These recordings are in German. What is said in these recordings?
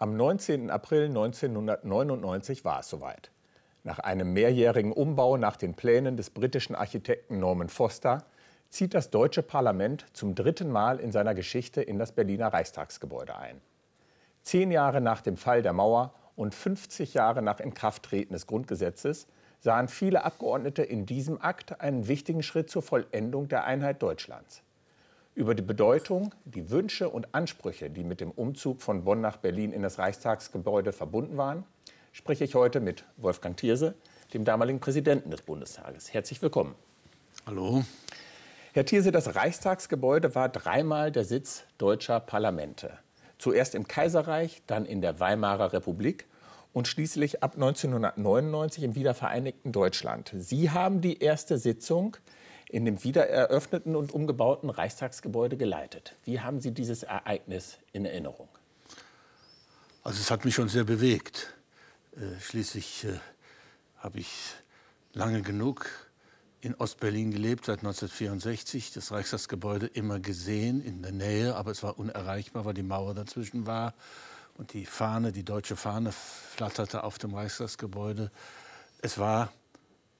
Am 19. April 1999 war es soweit. Nach einem mehrjährigen Umbau nach den Plänen des britischen Architekten Norman Foster zieht das deutsche Parlament zum dritten Mal in seiner Geschichte in das Berliner Reichstagsgebäude ein. Zehn Jahre nach dem Fall der Mauer und 50 Jahre nach Inkrafttreten des Grundgesetzes sahen viele Abgeordnete in diesem Akt einen wichtigen Schritt zur Vollendung der Einheit Deutschlands. Über die Bedeutung, die Wünsche und Ansprüche, die mit dem Umzug von Bonn nach Berlin in das Reichstagsgebäude verbunden waren, spreche ich heute mit Wolfgang Thierse, dem damaligen Präsidenten des Bundestages. Herzlich willkommen. Hallo. Herr Thierse, das Reichstagsgebäude war dreimal der Sitz deutscher Parlamente. Zuerst im Kaiserreich, dann in der Weimarer Republik und schließlich ab 1999 im wiedervereinigten Deutschland. Sie haben die erste Sitzung in dem wiedereröffneten und umgebauten Reichstagsgebäude geleitet. Wie haben Sie dieses Ereignis in Erinnerung? Also es hat mich schon sehr bewegt. Äh, schließlich äh, habe ich lange genug in Ostberlin gelebt, seit 1964, das Reichstagsgebäude immer gesehen, in der Nähe, aber es war unerreichbar, weil die Mauer dazwischen war. Und die Fahne, die deutsche Fahne, flatterte auf dem Reichstagsgebäude. Es war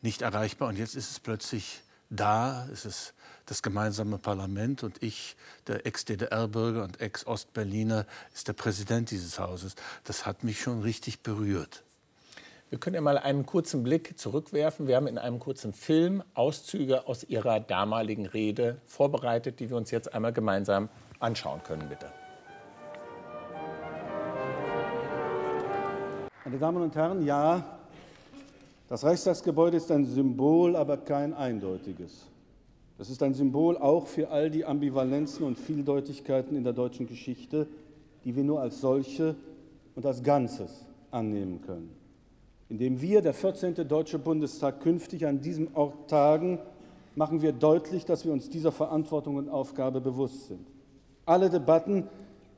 nicht erreichbar und jetzt ist es plötzlich da. Es ist das gemeinsame Parlament und ich, der Ex-DDR-Bürger und Ex-Ostberliner, ist der Präsident dieses Hauses. Das hat mich schon richtig berührt. Wir können ja mal einen kurzen Blick zurückwerfen. Wir haben in einem kurzen Film Auszüge aus Ihrer damaligen Rede vorbereitet, die wir uns jetzt einmal gemeinsam anschauen können, bitte. Meine Damen und Herren, ja, das Reichstagsgebäude ist ein Symbol, aber kein eindeutiges. Das ist ein Symbol auch für all die Ambivalenzen und Vieldeutigkeiten in der deutschen Geschichte, die wir nur als solche und als Ganzes annehmen können indem wir, der 14. Deutsche Bundestag, künftig an diesem Ort tagen, machen wir deutlich, dass wir uns dieser Verantwortung und Aufgabe bewusst sind. Alle Debatten,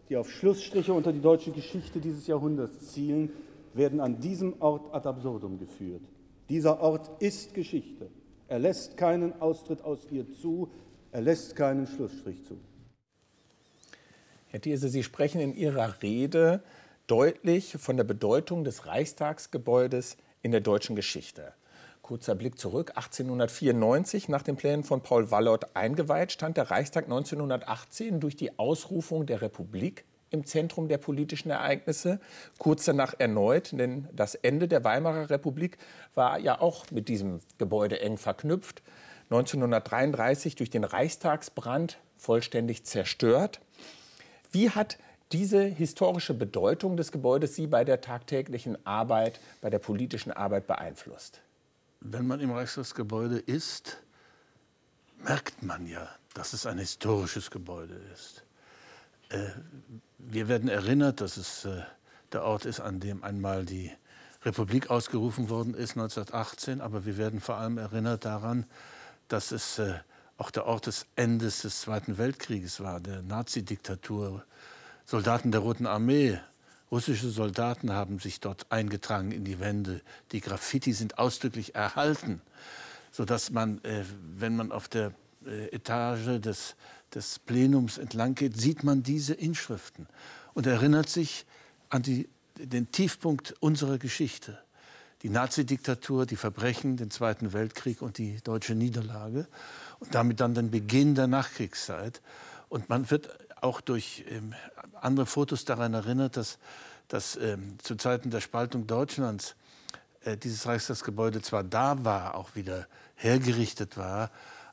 die auf Schlussstriche unter die deutsche Geschichte dieses Jahrhunderts zielen, werden an diesem Ort ad absurdum geführt. Dieser Ort ist Geschichte. Er lässt keinen Austritt aus ihr zu, er lässt keinen Schlussstrich zu. Herr Thiese, Sie sprechen in Ihrer Rede deutlich von der Bedeutung des Reichstagsgebäudes in der deutschen Geschichte. Kurzer Blick zurück. 1894, nach den Plänen von Paul Wallert eingeweiht, stand der Reichstag 1918 durch die Ausrufung der Republik im Zentrum der politischen Ereignisse. Kurz danach erneut, denn das Ende der Weimarer Republik war ja auch mit diesem Gebäude eng verknüpft. 1933 durch den Reichstagsbrand vollständig zerstört. Wie hat diese historische Bedeutung des Gebäudes Sie bei der tagtäglichen Arbeit, bei der politischen Arbeit beeinflusst? Wenn man im Reichstagsgebäude ist, merkt man ja, dass es ein historisches Gebäude ist. Äh, wir werden erinnert, dass es äh, der Ort ist, an dem einmal die Republik ausgerufen worden ist, 1918. Aber wir werden vor allem erinnert daran, dass es äh, auch der Ort des Endes des Zweiten Weltkrieges war, der Nazidiktatur Soldaten der Roten Armee, russische Soldaten haben sich dort eingetragen in die Wände. Die Graffiti sind ausdrücklich erhalten, sodass man, wenn man auf der Etage des, des Plenums entlang geht, sieht man diese Inschriften und erinnert sich an die, den Tiefpunkt unserer Geschichte. Die Nazidiktatur, die Verbrechen, den Zweiten Weltkrieg und die deutsche Niederlage und damit dann den Beginn der Nachkriegszeit. Und man wird auch durch ähm, andere Fotos daran erinnert, dass, dass ähm, zu Zeiten der Spaltung Deutschlands äh, dieses Reichstagsgebäude zwar da war, auch wieder hergerichtet war,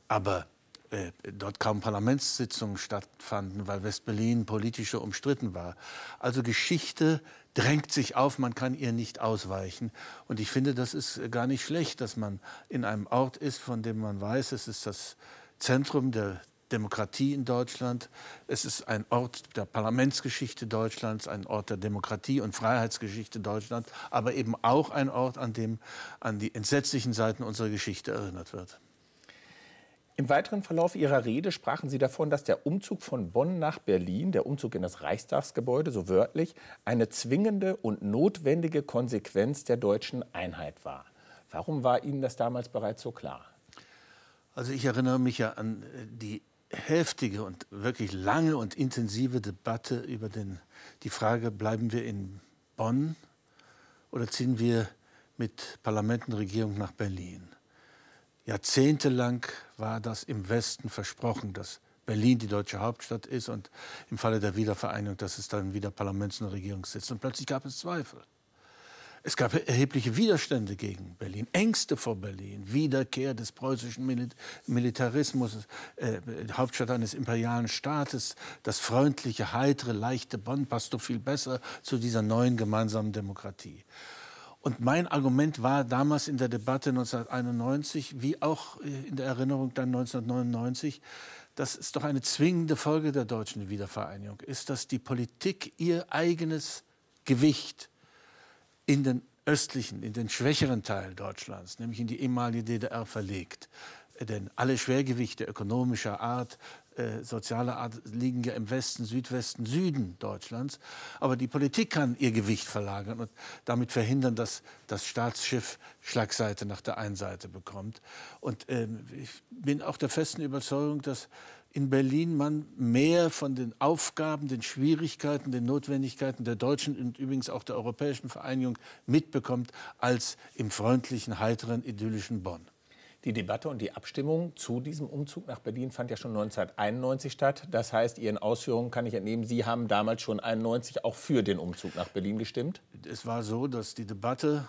aber äh, dort kaum Parlamentssitzungen stattfanden, weil Westberlin politischer umstritten war. Also Geschichte drängt sich auf, man kann ihr nicht ausweichen. Und ich finde, das ist gar nicht schlecht, dass man in einem Ort ist, von dem man weiß, es ist das Zentrum der Demokratie in Deutschland. Es ist ein Ort der Parlamentsgeschichte Deutschlands, ein Ort der Demokratie und Freiheitsgeschichte Deutschlands, aber eben auch ein Ort, an dem an die entsetzlichen Seiten unserer Geschichte erinnert wird. Im weiteren Verlauf Ihrer Rede sprachen Sie davon, dass der Umzug von Bonn nach Berlin, der Umzug in das Reichstagsgebäude, so wörtlich, eine zwingende und notwendige Konsequenz der deutschen Einheit war. Warum war Ihnen das damals bereits so klar? Also ich erinnere mich ja an die heftige und wirklich lange und intensive Debatte über den, die Frage, bleiben wir in Bonn oder ziehen wir mit Parlament und Regierung nach Berlin. Jahrzehntelang war das im Westen versprochen, dass Berlin die deutsche Hauptstadt ist und im Falle der Wiedervereinigung, dass es dann wieder Parlaments- und Regierungssitz. Und plötzlich gab es Zweifel. Es gab erhebliche Widerstände gegen Berlin, Ängste vor Berlin, Wiederkehr des preußischen Mil Militarismus, äh, Hauptstadt eines imperialen Staates, das freundliche, heitere, leichte Bonn passt doch viel besser zu dieser neuen gemeinsamen Demokratie. Und mein Argument war damals in der Debatte 1991, wie auch äh, in der Erinnerung dann 1999, dass es doch eine zwingende Folge der deutschen Wiedervereinigung ist, dass die Politik ihr eigenes Gewicht in den östlichen, in den schwächeren Teil Deutschlands, nämlich in die ehemalige DDR, verlegt. Denn alle Schwergewichte ökonomischer Art, äh, sozialer Art liegen ja im Westen, Südwesten, Süden Deutschlands. Aber die Politik kann ihr Gewicht verlagern und damit verhindern, dass das Staatsschiff Schlagseite nach der einen Seite bekommt. Und äh, ich bin auch der festen Überzeugung, dass in Berlin man mehr von den Aufgaben, den Schwierigkeiten, den Notwendigkeiten der deutschen und übrigens auch der europäischen Vereinigung mitbekommt als im freundlichen, heiteren, idyllischen Bonn. Die Debatte und die Abstimmung zu diesem Umzug nach Berlin fand ja schon 1991 statt. Das heißt, Ihren Ausführungen kann ich entnehmen, Sie haben damals schon 1991 auch für den Umzug nach Berlin gestimmt. Es war so, dass die Debatte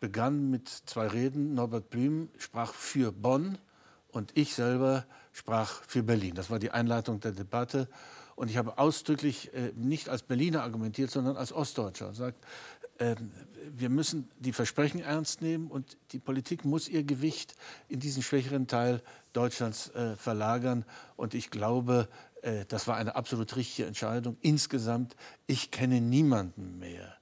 begann mit zwei Reden. Norbert Blüm sprach für Bonn und ich selber sprach für Berlin. Das war die Einleitung der Debatte. Und ich habe ausdrücklich äh, nicht als Berliner argumentiert, sondern als Ostdeutscher. Sagt, äh, wir müssen die Versprechen ernst nehmen und die Politik muss ihr Gewicht in diesen schwächeren Teil Deutschlands äh, verlagern. Und ich glaube, äh, das war eine absolut richtige Entscheidung. Insgesamt, ich kenne niemanden mehr,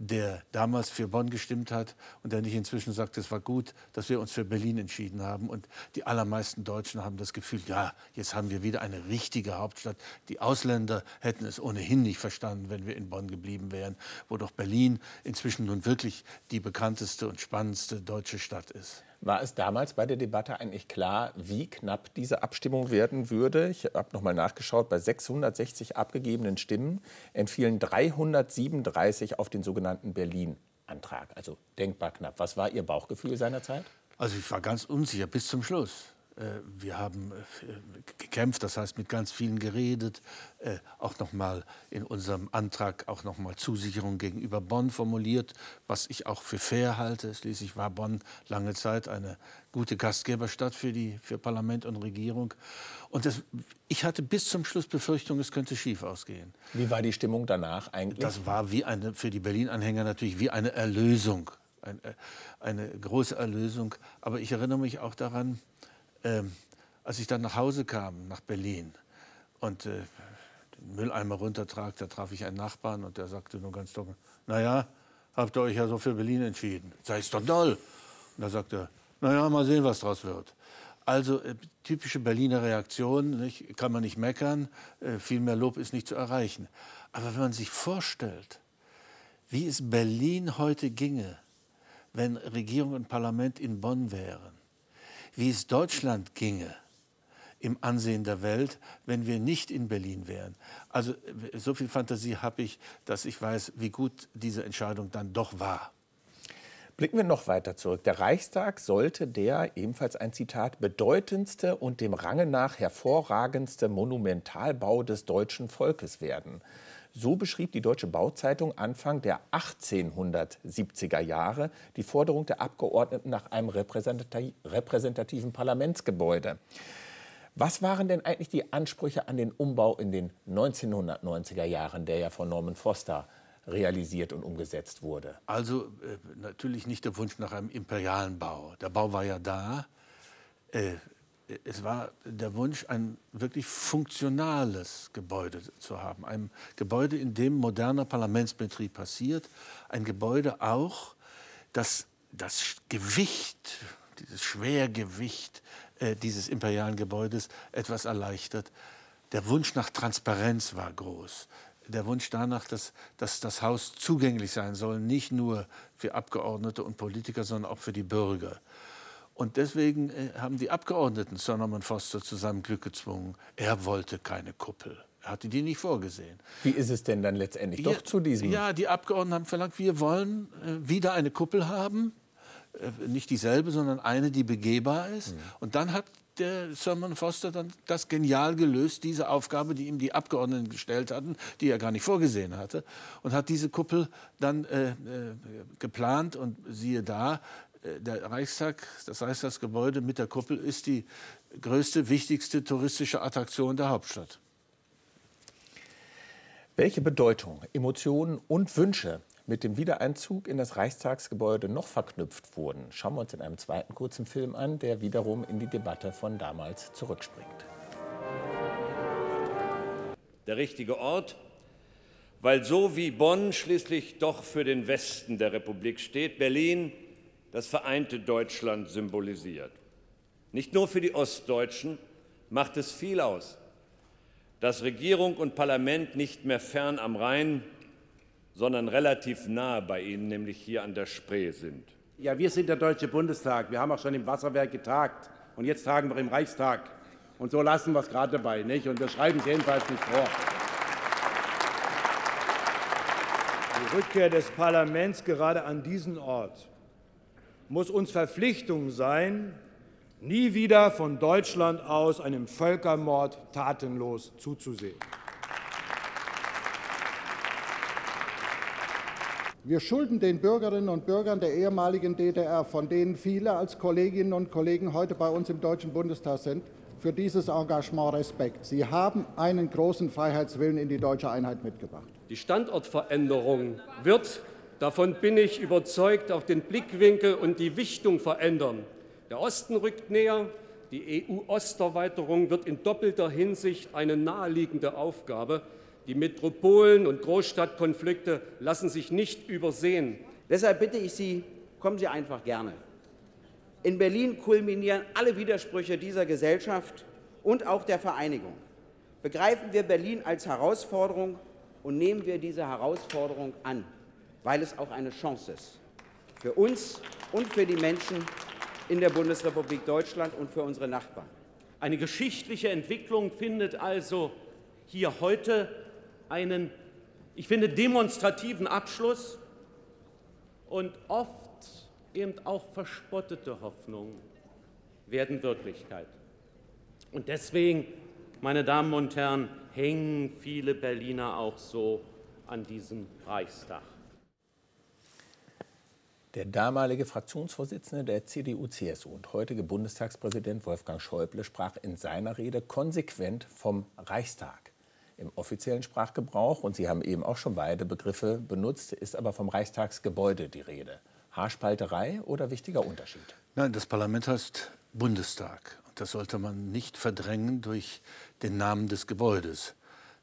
der damals für Bonn gestimmt hat und der nicht inzwischen sagt, es war gut, dass wir uns für Berlin entschieden haben. Und die allermeisten Deutschen haben das Gefühl, ja, jetzt haben wir wieder eine richtige Hauptstadt. Die Ausländer hätten es ohnehin nicht verstanden, wenn wir in Bonn geblieben wären, wo doch Berlin inzwischen nun wirklich die bekannteste und spannendste deutsche Stadt ist. War es damals bei der Debatte eigentlich klar, wie knapp diese Abstimmung werden würde? Ich habe noch mal nachgeschaut, bei 660 abgegebenen Stimmen entfielen 337 auf den sogenannten Berlin-Antrag. Also denkbar knapp. Was war Ihr Bauchgefühl seinerzeit? Also ich war ganz unsicher bis zum Schluss. Äh, wir haben äh, gekämpft, das heißt mit ganz vielen geredet, äh, auch noch mal in unserem Antrag auch noch mal Zusicherung gegenüber Bonn formuliert, was ich auch für fair halte. Schließlich war Bonn lange Zeit eine gute Gastgeberstadt für die für Parlament und Regierung. Und das, ich hatte bis zum Schluss Befürchtung, es könnte schief ausgehen. Wie war die Stimmung danach eigentlich? Das war wie eine für die Berlin-Anhänger natürlich wie eine Erlösung, eine, eine große Erlösung. Aber ich erinnere mich auch daran ähm, als ich dann nach Hause kam, nach Berlin, und äh, den Mülleimer runtertrag, da traf ich einen Nachbarn und der sagte nur ganz trocken, naja, habt ihr euch ja so für Berlin entschieden. Sei es doch toll. Und da sagte er, naja, mal sehen, was draus wird. Also äh, typische Berliner Reaktion, nicht? kann man nicht meckern, äh, viel mehr Lob ist nicht zu erreichen. Aber wenn man sich vorstellt, wie es Berlin heute ginge, wenn Regierung und Parlament in Bonn wären, wie es Deutschland ginge im Ansehen der Welt, wenn wir nicht in Berlin wären. Also so viel Fantasie habe ich, dass ich weiß, wie gut diese Entscheidung dann doch war. Blicken wir noch weiter zurück. Der Reichstag sollte der, ebenfalls ein Zitat, bedeutendste und dem Range nach hervorragendste Monumentalbau des deutschen Volkes werden. So beschrieb die Deutsche Bauzeitung Anfang der 1870er Jahre die Forderung der Abgeordneten nach einem repräsentativen Parlamentsgebäude. Was waren denn eigentlich die Ansprüche an den Umbau in den 1990er Jahren, der ja von Norman Foster realisiert und umgesetzt wurde? Also äh, natürlich nicht der Wunsch nach einem imperialen Bau. Der Bau war ja da. Äh, es war der Wunsch, ein wirklich funktionales Gebäude zu haben. Ein Gebäude, in dem moderner Parlamentsbetrieb passiert. Ein Gebäude auch, das das Gewicht, dieses Schwergewicht äh, dieses imperialen Gebäudes etwas erleichtert. Der Wunsch nach Transparenz war groß. Der Wunsch danach, dass, dass das Haus zugänglich sein soll, nicht nur für Abgeordnete und Politiker, sondern auch für die Bürger. Und deswegen äh, haben die Abgeordneten Sir Norman Foster zu seinem Glück gezwungen. Er wollte keine Kuppel. Er hatte die nicht vorgesehen. Wie ist es denn dann letztendlich ja, doch zu diesem? Ja, die Abgeordneten haben verlangt, wir wollen äh, wieder eine Kuppel haben. Äh, nicht dieselbe, sondern eine, die begehbar ist. Mhm. Und dann hat der Sherman Foster dann das genial gelöst, diese Aufgabe, die ihm die Abgeordneten gestellt hatten, die er gar nicht vorgesehen hatte, und hat diese Kuppel dann äh, äh, geplant. Und siehe da, der Reichstag, das Reichstagsgebäude mit der Kuppel ist die größte, wichtigste touristische Attraktion der Hauptstadt. Welche Bedeutung, Emotionen und Wünsche mit dem Wiedereinzug in das Reichstagsgebäude noch verknüpft wurden, schauen wir uns in einem zweiten kurzen Film an, der wiederum in die Debatte von damals zurückspringt. Der richtige Ort, weil so wie Bonn schließlich doch für den Westen der Republik steht, Berlin das vereinte Deutschland symbolisiert. Nicht nur für die Ostdeutschen macht es viel aus, dass Regierung und Parlament nicht mehr fern am Rhein, sondern relativ nahe bei Ihnen, nämlich hier an der Spree sind. Ja, wir sind der Deutsche Bundestag. Wir haben auch schon im Wasserwerk getagt. Und jetzt tagen wir im Reichstag. Und so lassen wir es gerade dabei. Nicht? Und wir schreiben es jedenfalls nicht vor. Die Rückkehr des Parlaments gerade an diesen Ort muss uns Verpflichtung sein, nie wieder von Deutschland aus einem Völkermord tatenlos zuzusehen. Wir schulden den Bürgerinnen und Bürgern der ehemaligen DDR, von denen viele als Kolleginnen und Kollegen heute bei uns im Deutschen Bundestag sind, für dieses Engagement Respekt. Sie haben einen großen Freiheitswillen in die deutsche Einheit mitgebracht. Die Standortveränderung wird, davon bin ich überzeugt, auch den Blickwinkel und die Wichtung verändern. Der Osten rückt näher, die EU-Osterweiterung wird in doppelter Hinsicht eine naheliegende Aufgabe. Die Metropolen und Großstadtkonflikte lassen sich nicht übersehen. Deshalb bitte ich Sie, kommen Sie einfach gerne. In Berlin kulminieren alle Widersprüche dieser Gesellschaft und auch der Vereinigung. Begreifen wir Berlin als Herausforderung und nehmen wir diese Herausforderung an, weil es auch eine Chance ist. Für uns und für die Menschen in der Bundesrepublik Deutschland und für unsere Nachbarn. Eine geschichtliche Entwicklung findet also hier heute einen, ich finde, demonstrativen Abschluss und oft eben auch verspottete Hoffnungen werden Wirklichkeit. Und deswegen, meine Damen und Herren, hängen viele Berliner auch so an diesem Reichstag. Der damalige Fraktionsvorsitzende der CDU-CSU und heutige Bundestagspräsident Wolfgang Schäuble sprach in seiner Rede konsequent vom Reichstag im offiziellen Sprachgebrauch, und Sie haben eben auch schon beide Begriffe benutzt, ist aber vom Reichstagsgebäude die Rede. Haarspalterei oder wichtiger Unterschied? Nein, das Parlament heißt Bundestag. Und das sollte man nicht verdrängen durch den Namen des Gebäudes.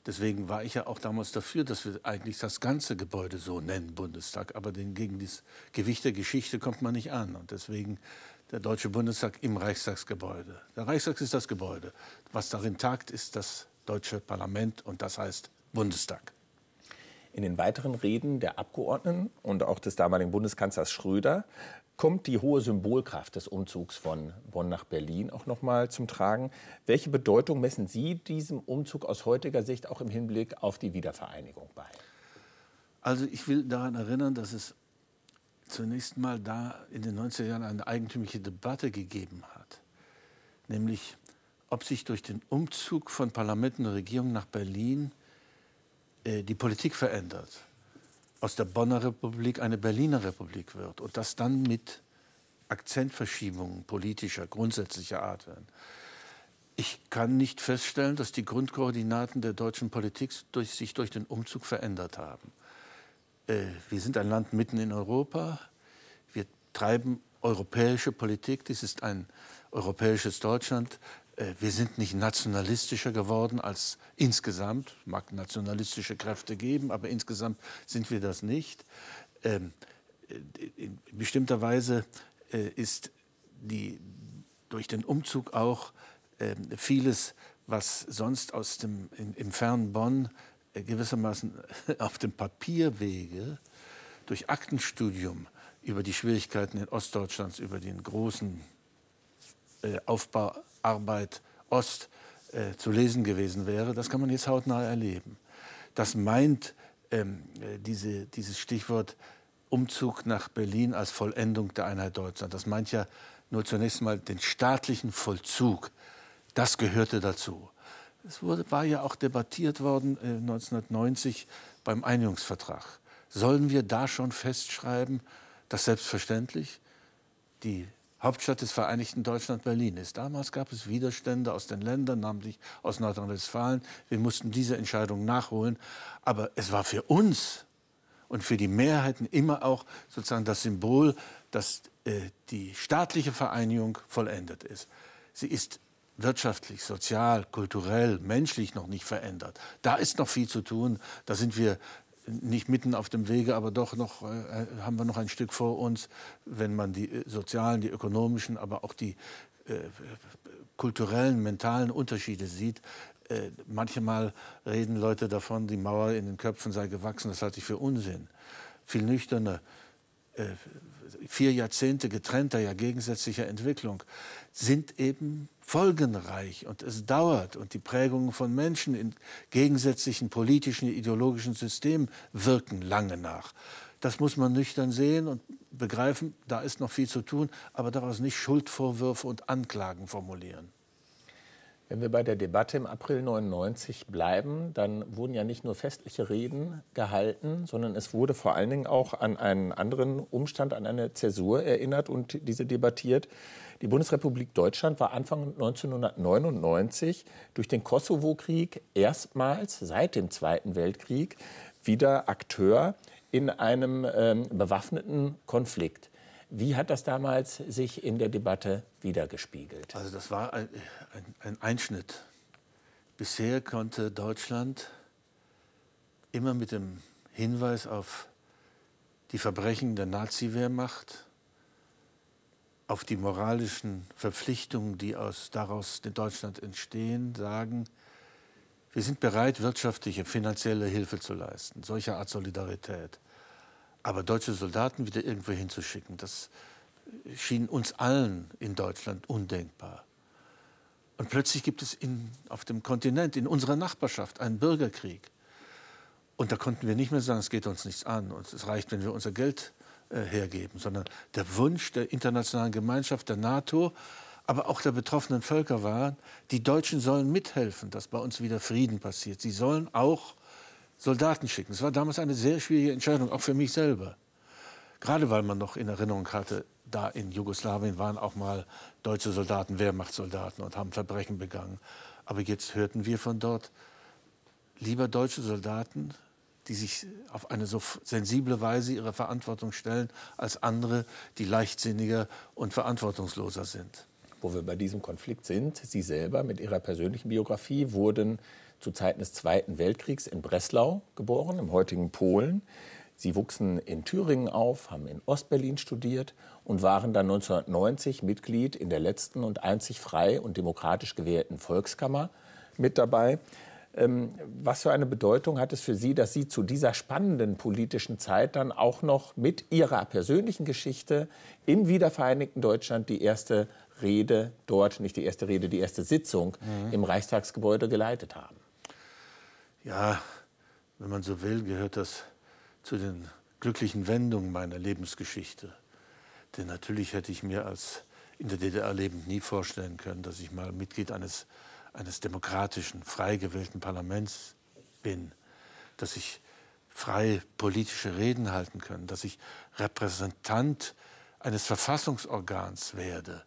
Deswegen war ich ja auch damals dafür, dass wir eigentlich das ganze Gebäude so nennen, Bundestag. Aber gegen das Gewicht der Geschichte kommt man nicht an. Und deswegen der Deutsche Bundestag im Reichstagsgebäude. Der Reichstag ist das Gebäude. Was darin tagt, ist das deutsche Parlament und das heißt Bundestag. In den weiteren Reden der Abgeordneten und auch des damaligen Bundeskanzlers Schröder kommt die hohe Symbolkraft des Umzugs von Bonn nach Berlin auch noch mal zum Tragen. Welche Bedeutung messen Sie diesem Umzug aus heutiger Sicht auch im Hinblick auf die Wiedervereinigung bei? Also ich will daran erinnern, dass es zunächst mal da in den 90er Jahren eine eigentümliche Debatte gegeben hat, nämlich ob sich durch den Umzug von Parlamenten und Regierungen nach Berlin äh, die Politik verändert. Aus der Bonner Republik eine Berliner Republik wird und das dann mit Akzentverschiebungen politischer, grundsätzlicher Art werden. Ich kann nicht feststellen, dass die Grundkoordinaten der deutschen Politik durch, sich durch den Umzug verändert haben. Äh, wir sind ein Land mitten in Europa. Wir treiben europäische Politik. Dies ist ein europäisches Deutschland. Äh, wir sind nicht nationalistischer geworden als insgesamt. Es mag nationalistische Kräfte geben, aber insgesamt sind wir das nicht. Ähm, in bestimmter Weise äh, ist die, durch den Umzug auch ähm, vieles, was sonst aus dem, im, im fernen Bonn äh, gewissermaßen auf dem Papierwege durch Aktenstudium über die Schwierigkeiten in Ostdeutschlands, über den großen äh, Aufbauarbeit Ost äh, zu lesen gewesen wäre, das kann man jetzt hautnah erleben. Das meint ähm, äh, diese, dieses Stichwort Umzug nach Berlin als Vollendung der Einheit Deutschland. Das meint ja nur zunächst mal den staatlichen Vollzug. Das gehörte dazu. Es wurde, war ja auch debattiert worden äh, 1990 beim Einigungsvertrag. Sollen wir da schon festschreiben, dass selbstverständlich die Hauptstadt des Vereinigten Deutschland Berlin ist. Damals gab es Widerstände aus den Ländern, namentlich aus Nordrhein-Westfalen. Wir mussten diese Entscheidung nachholen. Aber es war für uns und für die Mehrheiten immer auch sozusagen das Symbol, dass äh, die staatliche Vereinigung vollendet ist. Sie ist wirtschaftlich, sozial, kulturell, menschlich noch nicht verändert. Da ist noch viel zu tun. Da sind wir nicht mitten auf dem Wege, aber doch noch äh, haben wir noch ein Stück vor uns, wenn man die äh, sozialen, die ökonomischen, aber auch die äh, kulturellen, mentalen Unterschiede sieht. Äh, manchmal reden Leute davon, die Mauer in den Köpfen sei gewachsen. Das halte ich für Unsinn. Viel nüchterner. Vier Jahrzehnte getrennter, ja gegensätzlicher Entwicklung sind eben folgenreich und es dauert und die Prägungen von Menschen in gegensätzlichen politischen, ideologischen Systemen wirken lange nach. Das muss man nüchtern sehen und begreifen, da ist noch viel zu tun, aber daraus nicht Schuldvorwürfe und Anklagen formulieren. Wenn wir bei der Debatte im April 99 bleiben, dann wurden ja nicht nur festliche Reden gehalten, sondern es wurde vor allen Dingen auch an einen anderen Umstand, an eine Zäsur erinnert und diese debattiert. Die Bundesrepublik Deutschland war Anfang 1999 durch den Kosovo-Krieg erstmals seit dem Zweiten Weltkrieg wieder Akteur in einem ähm, bewaffneten Konflikt. Wie hat das damals sich in der Debatte wiedergespiegelt? Also das war ein, ein, ein Einschnitt. Bisher konnte Deutschland immer mit dem Hinweis auf die Verbrechen der Nazi-Wehrmacht, auf die moralischen Verpflichtungen, die aus, daraus in Deutschland entstehen, sagen, wir sind bereit, wirtschaftliche, finanzielle Hilfe zu leisten, solcher Art Solidarität. Aber deutsche Soldaten wieder irgendwo hinzuschicken, das schien uns allen in Deutschland undenkbar. Und plötzlich gibt es in, auf dem Kontinent, in unserer Nachbarschaft, einen Bürgerkrieg. Und da konnten wir nicht mehr sagen, es geht uns nichts an und es reicht, wenn wir unser Geld äh, hergeben, sondern der Wunsch der internationalen Gemeinschaft, der NATO, aber auch der betroffenen Völker war, die Deutschen sollen mithelfen, dass bei uns wieder Frieden passiert. Sie sollen auch Soldaten schicken. Es war damals eine sehr schwierige Entscheidung, auch für mich selber. Gerade weil man noch in Erinnerung hatte, da in Jugoslawien waren auch mal deutsche Soldaten, Wehrmachtssoldaten und haben Verbrechen begangen. Aber jetzt hörten wir von dort, lieber deutsche Soldaten, die sich auf eine so sensible Weise ihrer Verantwortung stellen, als andere, die leichtsinniger und verantwortungsloser sind. Wo wir bei diesem Konflikt sind, Sie selber mit Ihrer persönlichen Biografie wurden zu Zeiten des Zweiten Weltkriegs in Breslau geboren, im heutigen Polen. Sie wuchsen in Thüringen auf, haben in Ostberlin studiert und waren dann 1990 Mitglied in der letzten und einzig frei und demokratisch gewählten Volkskammer mit dabei. Ähm, was für eine Bedeutung hat es für Sie, dass Sie zu dieser spannenden politischen Zeit dann auch noch mit Ihrer persönlichen Geschichte im wiedervereinigten Deutschland die erste Rede dort, nicht die erste Rede, die erste Sitzung mhm. im Reichstagsgebäude geleitet haben? Ja, wenn man so will, gehört das zu den glücklichen Wendungen meiner Lebensgeschichte. Denn natürlich hätte ich mir als in der DDR lebend nie vorstellen können, dass ich mal Mitglied eines, eines demokratischen, frei gewählten Parlaments bin, dass ich frei politische Reden halten kann, dass ich Repräsentant eines Verfassungsorgans werde,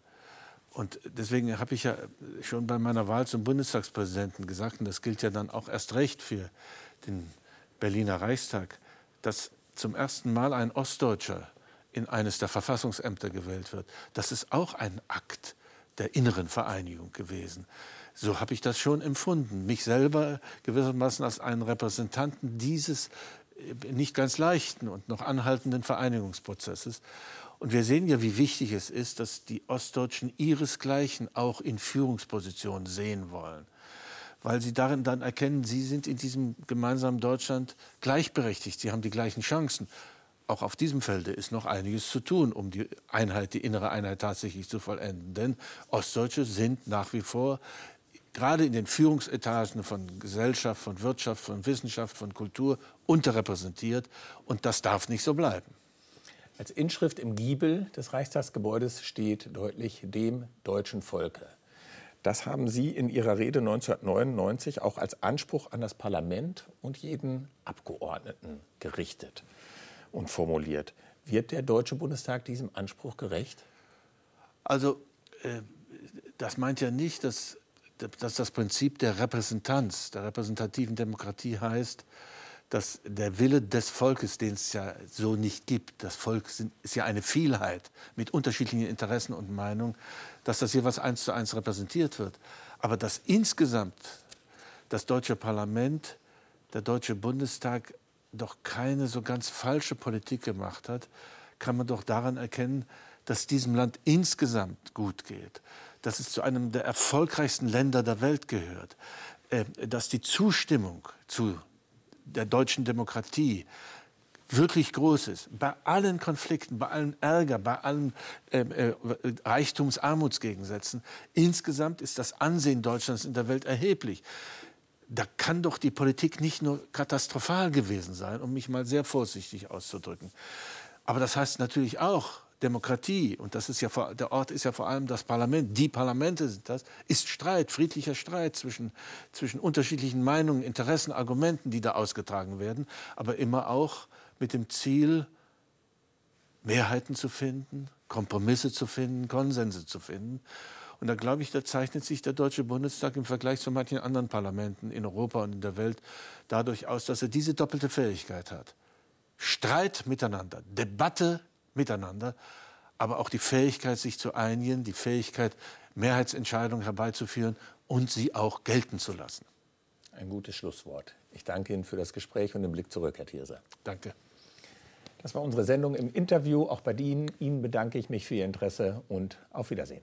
und deswegen habe ich ja schon bei meiner Wahl zum Bundestagspräsidenten gesagt, und das gilt ja dann auch erst recht für den Berliner Reichstag, dass zum ersten Mal ein Ostdeutscher in eines der Verfassungsämter gewählt wird. Das ist auch ein Akt der inneren Vereinigung gewesen. So habe ich das schon empfunden, mich selber gewissermaßen als einen Repräsentanten dieses nicht ganz leichten und noch anhaltenden Vereinigungsprozesses. Und wir sehen ja, wie wichtig es ist, dass die Ostdeutschen ihresgleichen auch in Führungspositionen sehen wollen. Weil sie darin dann erkennen, sie sind in diesem gemeinsamen Deutschland gleichberechtigt, sie haben die gleichen Chancen. auch auf diesem Felde ist noch einiges zu tun, um die Einheit, die innere Einheit tatsächlich zu vollenden. Denn Ostdeutsche sind nach wie vor gerade in den Führungsetagen von Gesellschaft, von Wirtschaft, von Wissenschaft, von Kultur unterrepräsentiert. Und das darf nicht so bleiben. Als Inschrift im Giebel des Reichstagsgebäudes steht deutlich dem deutschen Volke. Das haben Sie in Ihrer Rede 1999 auch als Anspruch an das Parlament und jeden Abgeordneten gerichtet und formuliert. Wird der Deutsche Bundestag diesem Anspruch gerecht? Also, äh, das meint ja nicht, dass, dass das Prinzip der Repräsentanz, der repräsentativen Demokratie heißt, dass der Wille des Volkes, den es ja so nicht gibt, das Volk ist ja eine Vielheit mit unterschiedlichen Interessen und Meinungen, dass das jeweils eins zu eins repräsentiert wird. Aber dass insgesamt das deutsche Parlament, der deutsche Bundestag doch keine so ganz falsche Politik gemacht hat, kann man doch daran erkennen, dass diesem Land insgesamt gut geht, dass es zu einem der erfolgreichsten Länder der Welt gehört, äh, dass die Zustimmung zu der deutschen Demokratie wirklich groß ist, bei allen Konflikten, bei allem Ärger, bei allen äh, äh, Reichtums-Armutsgegensätzen, insgesamt ist das Ansehen Deutschlands in der Welt erheblich. Da kann doch die Politik nicht nur katastrophal gewesen sein, um mich mal sehr vorsichtig auszudrücken. Aber das heißt natürlich auch, Demokratie, und das ist ja der Ort ist ja vor allem das Parlament, die Parlamente sind das, ist Streit, friedlicher Streit zwischen, zwischen unterschiedlichen Meinungen, Interessen, Argumenten, die da ausgetragen werden, aber immer auch mit dem Ziel, Mehrheiten zu finden, Kompromisse zu finden, Konsense zu finden. Und da glaube ich, da zeichnet sich der Deutsche Bundestag im Vergleich zu manchen anderen Parlamenten in Europa und in der Welt dadurch aus, dass er diese doppelte Fähigkeit hat. Streit miteinander, Debatte miteinander, aber auch die Fähigkeit, sich zu einigen, die Fähigkeit, Mehrheitsentscheidungen herbeizuführen und sie auch gelten zu lassen. Ein gutes Schlusswort. Ich danke Ihnen für das Gespräch und den Blick zurück, Herr Thierse. Danke. Das war unsere Sendung im Interview. Auch bei Ihnen, Ihnen bedanke ich mich für Ihr Interesse und auf Wiedersehen.